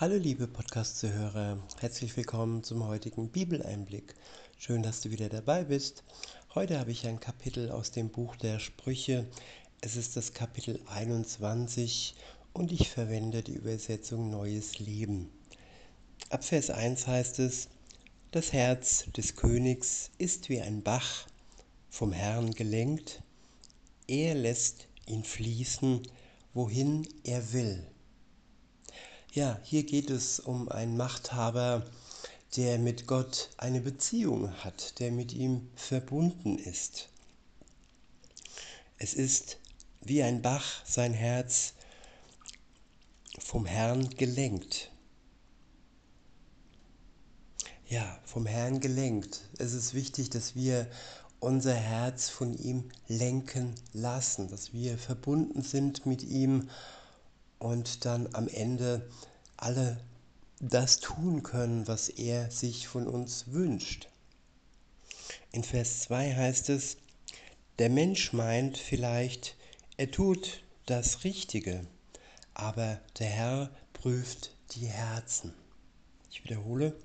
Hallo liebe Podcast-Zuhörer, herzlich willkommen zum heutigen Bibeleinblick. Schön, dass du wieder dabei bist. Heute habe ich ein Kapitel aus dem Buch der Sprüche. Es ist das Kapitel 21 und ich verwende die Übersetzung Neues Leben. Ab Vers 1 heißt es, das Herz des Königs ist wie ein Bach, vom Herrn gelenkt. Er lässt ihn fließen, wohin er will. Ja, hier geht es um einen Machthaber, der mit Gott eine Beziehung hat, der mit ihm verbunden ist. Es ist wie ein Bach sein Herz vom Herrn gelenkt. Ja, vom Herrn gelenkt. Es ist wichtig, dass wir unser Herz von ihm lenken lassen, dass wir verbunden sind mit ihm und dann am Ende alle das tun können, was er sich von uns wünscht. In Vers 2 heißt es, der Mensch meint vielleicht, er tut das Richtige, aber der Herr prüft die Herzen. Ich wiederhole,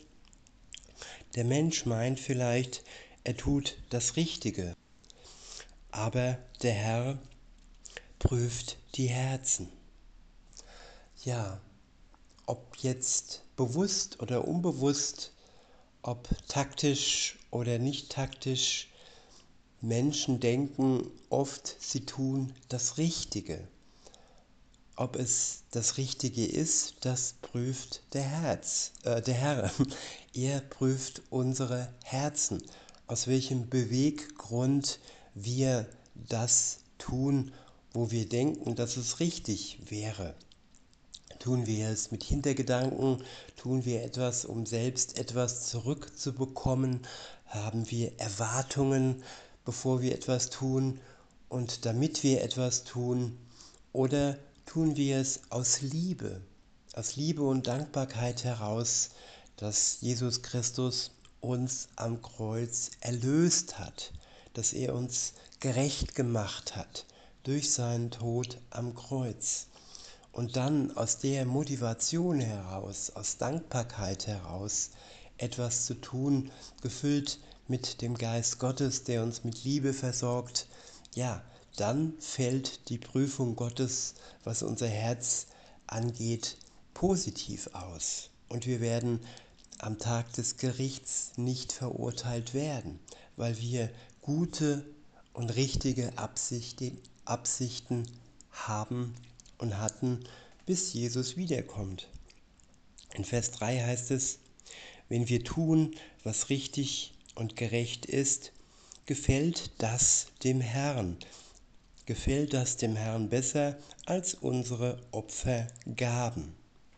der Mensch meint vielleicht, er tut das Richtige, aber der Herr prüft die Herzen ja, ob jetzt bewusst oder unbewusst, ob taktisch oder nicht taktisch, Menschen denken oft, sie tun das Richtige. Ob es das Richtige ist, das prüft der Herz, äh, der Herr. Er prüft unsere Herzen, aus welchem Beweggrund wir das tun, wo wir denken, dass es richtig wäre. Tun wir es mit Hintergedanken? Tun wir etwas, um selbst etwas zurückzubekommen? Haben wir Erwartungen, bevor wir etwas tun und damit wir etwas tun? Oder tun wir es aus Liebe, aus Liebe und Dankbarkeit heraus, dass Jesus Christus uns am Kreuz erlöst hat, dass er uns gerecht gemacht hat durch seinen Tod am Kreuz und dann aus der Motivation heraus, aus Dankbarkeit heraus etwas zu tun, gefüllt mit dem Geist Gottes, der uns mit Liebe versorgt, ja, dann fällt die Prüfung Gottes, was unser Herz angeht, positiv aus. Und wir werden am Tag des Gerichts nicht verurteilt werden, weil wir gute und richtige Absichten, haben und hatten, bis Jesus wiederkommt. In Vers 3 heißt es, wenn wir tun, was richtig und gerecht ist, gefällt das dem Herrn. Gefällt das dem Herrn besser als unsere Opfergaben.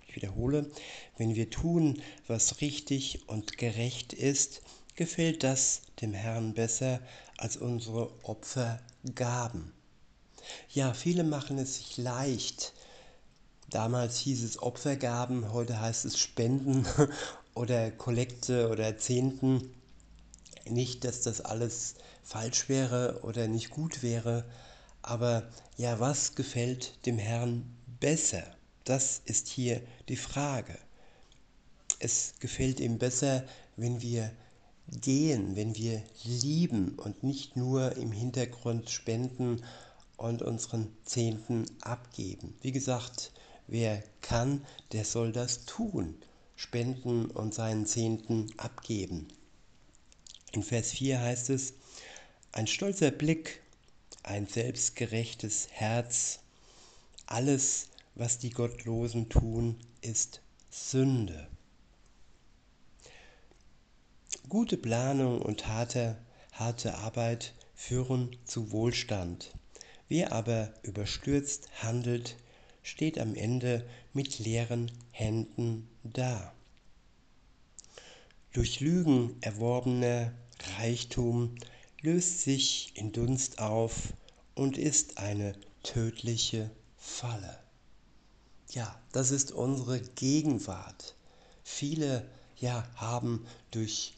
Ich wiederhole, wenn wir tun, was richtig und gerecht ist, gefällt das dem Herrn besser als unsere Opfergaben. Ja, viele machen es sich leicht. Damals hieß es Opfergaben, heute heißt es Spenden oder Kollekte oder Zehnten. Nicht, dass das alles falsch wäre oder nicht gut wäre, aber ja, was gefällt dem Herrn besser? Das ist hier die Frage. Es gefällt ihm besser, wenn wir gehen, wenn wir lieben und nicht nur im Hintergrund spenden und unseren Zehnten abgeben. Wie gesagt, wer kann, der soll das tun. Spenden und seinen Zehnten abgeben. In Vers 4 heißt es, ein stolzer Blick, ein selbstgerechtes Herz, alles, was die Gottlosen tun, ist Sünde. Gute Planung und harte, harte Arbeit führen zu Wohlstand. Wer aber überstürzt handelt, steht am Ende mit leeren Händen da. Durch Lügen erworbener Reichtum löst sich in Dunst auf und ist eine tödliche Falle. Ja, das ist unsere Gegenwart. Viele ja haben durch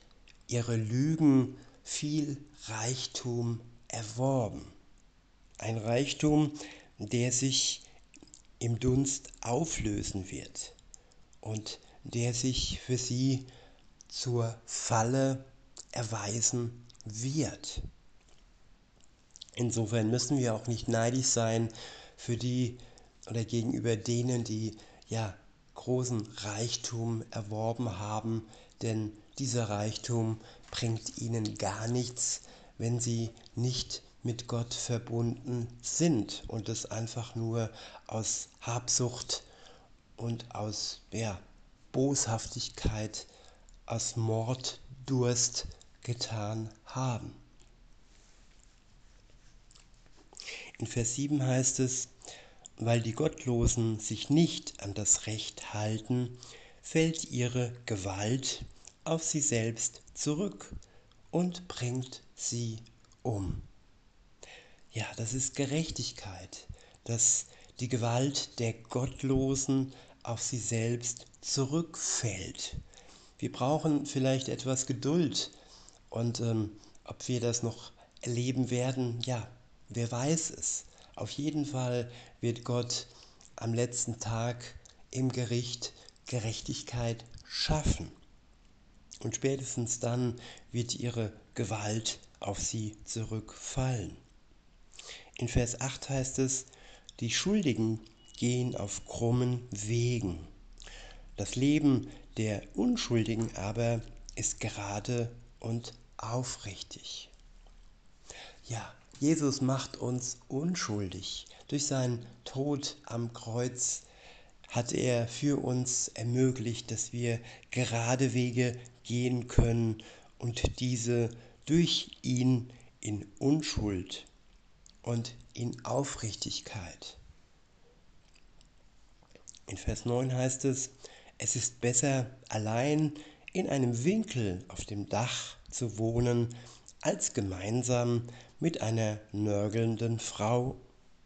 ihre Lügen viel Reichtum erworben. Ein Reichtum, der sich im Dunst auflösen wird. und der sich für sie zur Falle erweisen wird. Insofern müssen wir auch nicht neidisch sein für die oder gegenüber denen, die ja großen Reichtum erworben haben, denn dieser Reichtum bringt ihnen gar nichts, wenn sie nicht mit Gott verbunden sind und es einfach nur aus Habsucht und aus ja, Boshaftigkeit, aus Morddurst getan haben. In Vers 7 heißt es, weil die Gottlosen sich nicht an das Recht halten, fällt ihre Gewalt auf sie selbst zurück und bringt sie um. Ja, das ist Gerechtigkeit, dass die Gewalt der Gottlosen auf sie selbst zurückfällt. Wir brauchen vielleicht etwas Geduld und ähm, ob wir das noch erleben werden, ja, wer weiß es. Auf jeden Fall wird Gott am letzten Tag im Gericht Gerechtigkeit schaffen. Und spätestens dann wird ihre Gewalt auf sie zurückfallen. In Vers 8 heißt es, die Schuldigen gehen auf krummen Wegen. Das Leben der Unschuldigen aber ist gerade und aufrichtig. Ja, Jesus macht uns unschuldig. Durch seinen Tod am Kreuz hat er für uns ermöglicht, dass wir gerade Wege gehen können und diese durch ihn in Unschuld und in Aufrichtigkeit. In Vers 9 heißt es, es ist besser allein in einem Winkel auf dem Dach zu wohnen, als gemeinsam mit einer nörgelnden Frau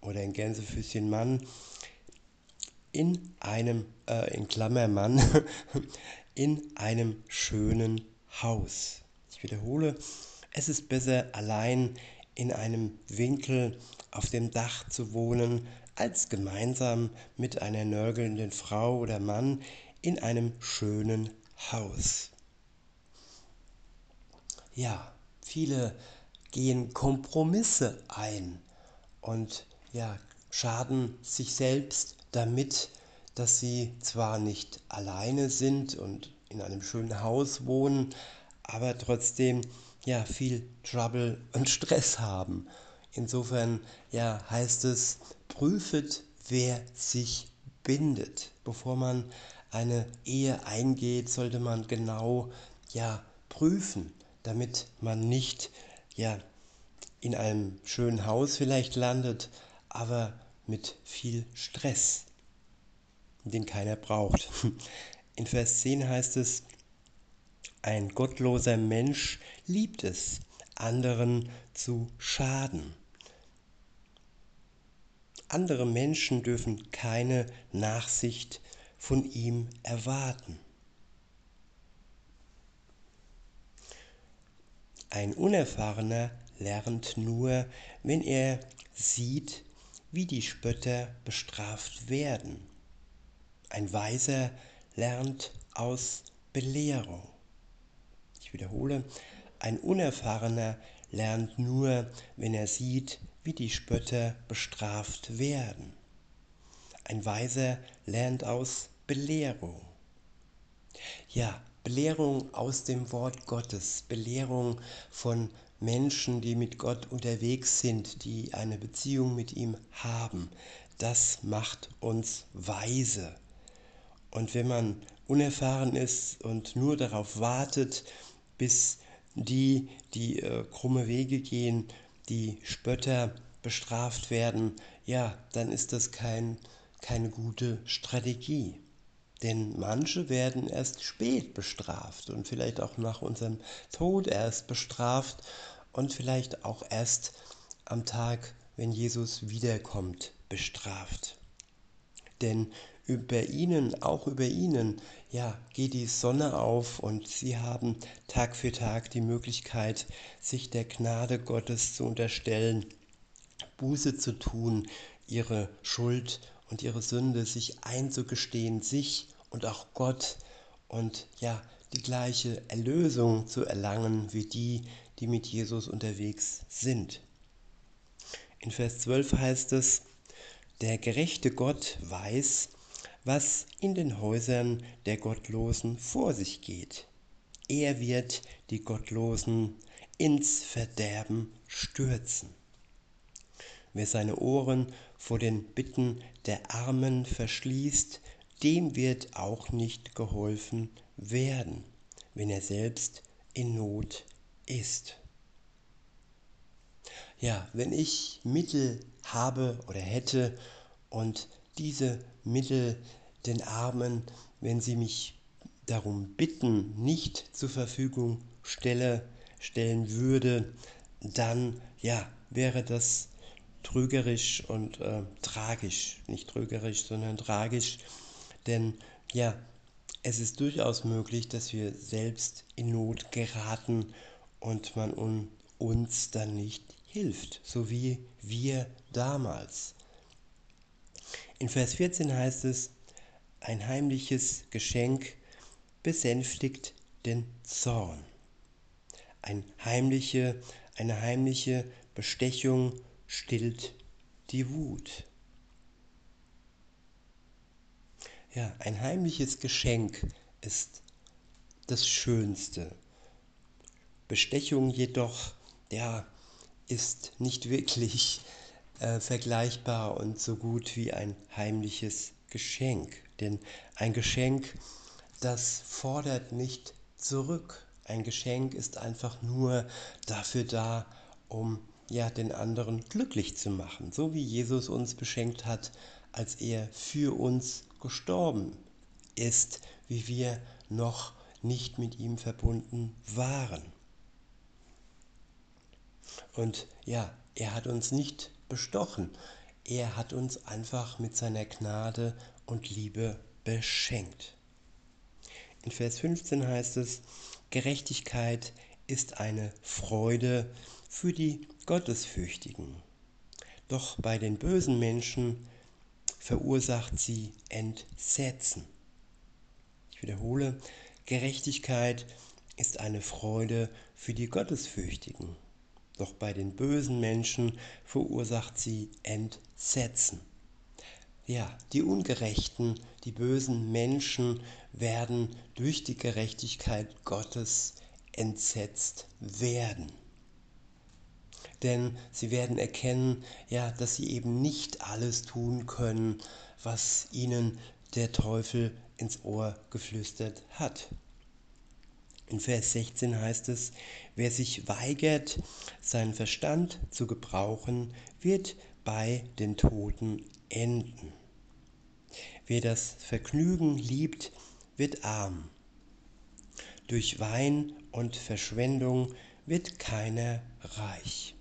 oder in Gänsefüßchen Mann in einem, äh, in Klammer Mann, in einem schönen Haus. Ich wiederhole, es ist besser allein in einem Winkel auf dem Dach zu wohnen, als gemeinsam mit einer nörgelnden Frau oder Mann in einem schönen Haus. Ja, viele gehen Kompromisse ein und ja, schaden sich selbst damit, dass sie zwar nicht alleine sind und in einem schönen Haus wohnen, aber trotzdem ja viel Trouble und Stress haben. Insofern ja heißt es, prüfet, wer sich bindet. Bevor man eine Ehe eingeht, sollte man genau ja prüfen, damit man nicht ja in einem schönen Haus vielleicht landet, aber mit viel Stress, den keiner braucht. In Vers 10 heißt es, ein gottloser Mensch liebt es, anderen zu schaden. Andere Menschen dürfen keine Nachsicht von ihm erwarten. Ein Unerfahrener lernt nur, wenn er sieht, wie die Spötter bestraft werden. Ein Weiser lernt aus Belehrung. Wiederhole, ein Unerfahrener lernt nur, wenn er sieht, wie die Spötter bestraft werden. Ein Weiser lernt aus Belehrung. Ja, Belehrung aus dem Wort Gottes, Belehrung von Menschen, die mit Gott unterwegs sind, die eine Beziehung mit ihm haben. Das macht uns weise. Und wenn man unerfahren ist und nur darauf wartet, bis die, die äh, krumme Wege gehen, die Spötter bestraft werden, ja, dann ist das kein, keine gute Strategie. Denn manche werden erst spät bestraft und vielleicht auch nach unserem Tod erst bestraft und vielleicht auch erst am Tag, wenn Jesus wiederkommt, bestraft. Denn über ihnen, auch über ihnen, ja, geht die Sonne auf und sie haben Tag für Tag die Möglichkeit, sich der Gnade Gottes zu unterstellen, Buße zu tun, ihre Schuld und ihre Sünde sich einzugestehen, sich und auch Gott und ja, die gleiche Erlösung zu erlangen wie die, die mit Jesus unterwegs sind. In Vers 12 heißt es, der gerechte Gott weiß, was in den Häusern der Gottlosen vor sich geht. Er wird die Gottlosen ins Verderben stürzen. Wer seine Ohren vor den Bitten der Armen verschließt, dem wird auch nicht geholfen werden, wenn er selbst in Not ist. Ja, wenn ich Mittel habe oder hätte und diese Mittel den Armen, wenn sie mich darum bitten, nicht zur Verfügung stelle, stellen würde, dann ja, wäre das trügerisch und äh, tragisch. Nicht trügerisch, sondern tragisch. Denn ja, es ist durchaus möglich, dass wir selbst in Not geraten und man uns dann nicht hilft, so wie wir damals. In Vers 14 heißt es, ein heimliches Geschenk besänftigt den Zorn. Ein heimliche, eine heimliche Bestechung stillt die Wut. Ja, ein heimliches Geschenk ist das Schönste. Bestechung jedoch, ja, ist nicht wirklich äh, vergleichbar und so gut wie ein heimliches Geschenk. Denn ein Geschenk, das fordert nicht zurück. Ein Geschenk ist einfach nur dafür da, um ja den anderen glücklich zu machen, so wie Jesus uns beschenkt hat, als er für uns gestorben ist, wie wir noch nicht mit ihm verbunden waren. Und ja, er hat uns nicht bestochen, er hat uns einfach mit seiner Gnade und Liebe beschenkt. In Vers 15 heißt es, Gerechtigkeit ist eine Freude für die Gottesfürchtigen. Doch bei den bösen Menschen verursacht sie Entsetzen. Ich wiederhole, Gerechtigkeit ist eine Freude für die Gottesfürchtigen. Doch bei den bösen Menschen verursacht sie Entsetzen. Ja, die Ungerechten, die bösen Menschen werden durch die Gerechtigkeit Gottes entsetzt werden. Denn sie werden erkennen, ja, dass sie eben nicht alles tun können, was ihnen der Teufel ins Ohr geflüstert hat. In Vers 16 heißt es, wer sich weigert, seinen Verstand zu gebrauchen, wird bei den Toten enden. Wer das Vergnügen liebt, wird arm. Durch Wein und Verschwendung wird keiner reich.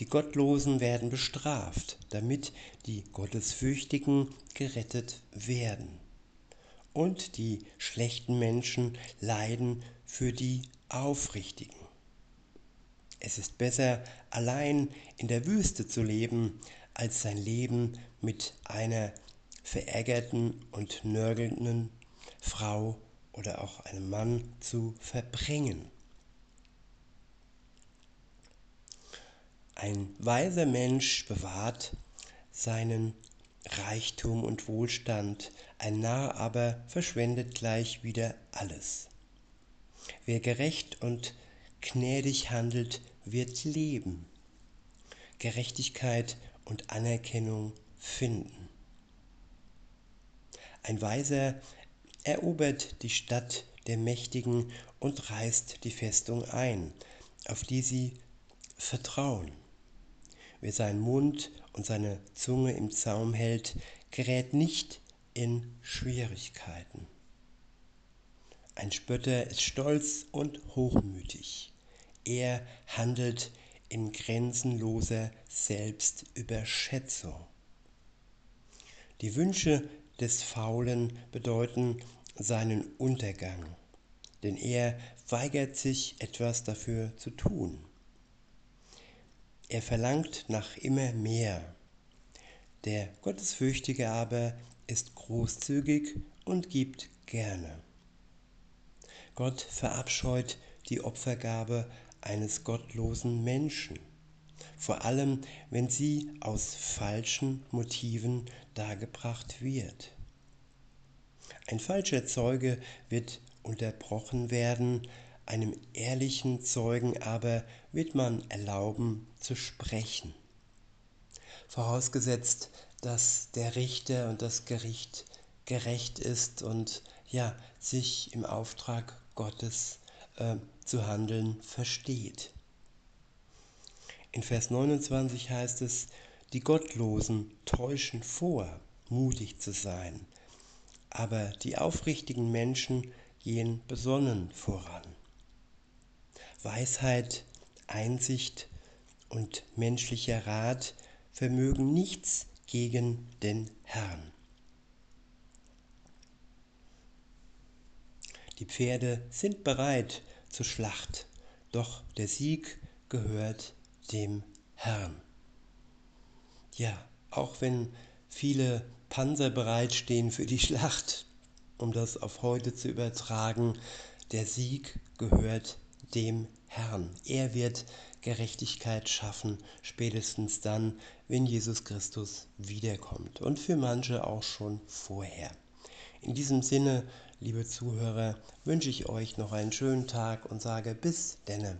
Die Gottlosen werden bestraft, damit die Gottesfürchtigen gerettet werden und die schlechten Menschen leiden für die Aufrichtigen. Es ist besser, allein in der Wüste zu leben, als sein Leben mit einer verärgerten und nörgelnden Frau oder auch einem Mann zu verbringen. Ein weiser Mensch bewahrt seinen Reichtum und Wohlstand, ein Narr aber verschwendet gleich wieder alles. Wer gerecht und gnädig handelt, wird leben, Gerechtigkeit und Anerkennung finden. Ein Weiser erobert die Stadt der Mächtigen und reißt die Festung ein, auf die sie vertrauen. Wer seinen Mund und seine Zunge im Zaum hält, gerät nicht in Schwierigkeiten. Ein Spötter ist stolz und hochmütig. Er handelt in grenzenloser Selbstüberschätzung. Die Wünsche des Faulen bedeuten seinen Untergang, denn er weigert sich etwas dafür zu tun. Er verlangt nach immer mehr. Der Gottesfürchtige aber ist großzügig und gibt gerne. Gott verabscheut die Opfergabe eines gottlosen Menschen, vor allem wenn sie aus falschen Motiven dargebracht wird. Ein falscher Zeuge wird unterbrochen werden, einem ehrlichen Zeugen aber wird man erlauben zu sprechen. Vorausgesetzt, dass der Richter und das Gericht gerecht ist und ja, sich im Auftrag Gottes äh, zu handeln versteht. In Vers 29 heißt es, die Gottlosen täuschen vor, mutig zu sein, aber die aufrichtigen Menschen gehen besonnen voran. Weisheit, Einsicht und menschlicher Rat vermögen nichts gegen den Herrn. Die Pferde sind bereit zur Schlacht, doch der Sieg gehört dem Herrn. Ja, auch wenn viele Panzer bereitstehen für die Schlacht, um das auf heute zu übertragen, der Sieg gehört dem Herrn. Er wird Gerechtigkeit schaffen, spätestens dann, wenn Jesus Christus wiederkommt und für manche auch schon vorher. In diesem Sinne, liebe Zuhörer, wünsche ich euch noch einen schönen Tag und sage bis denne.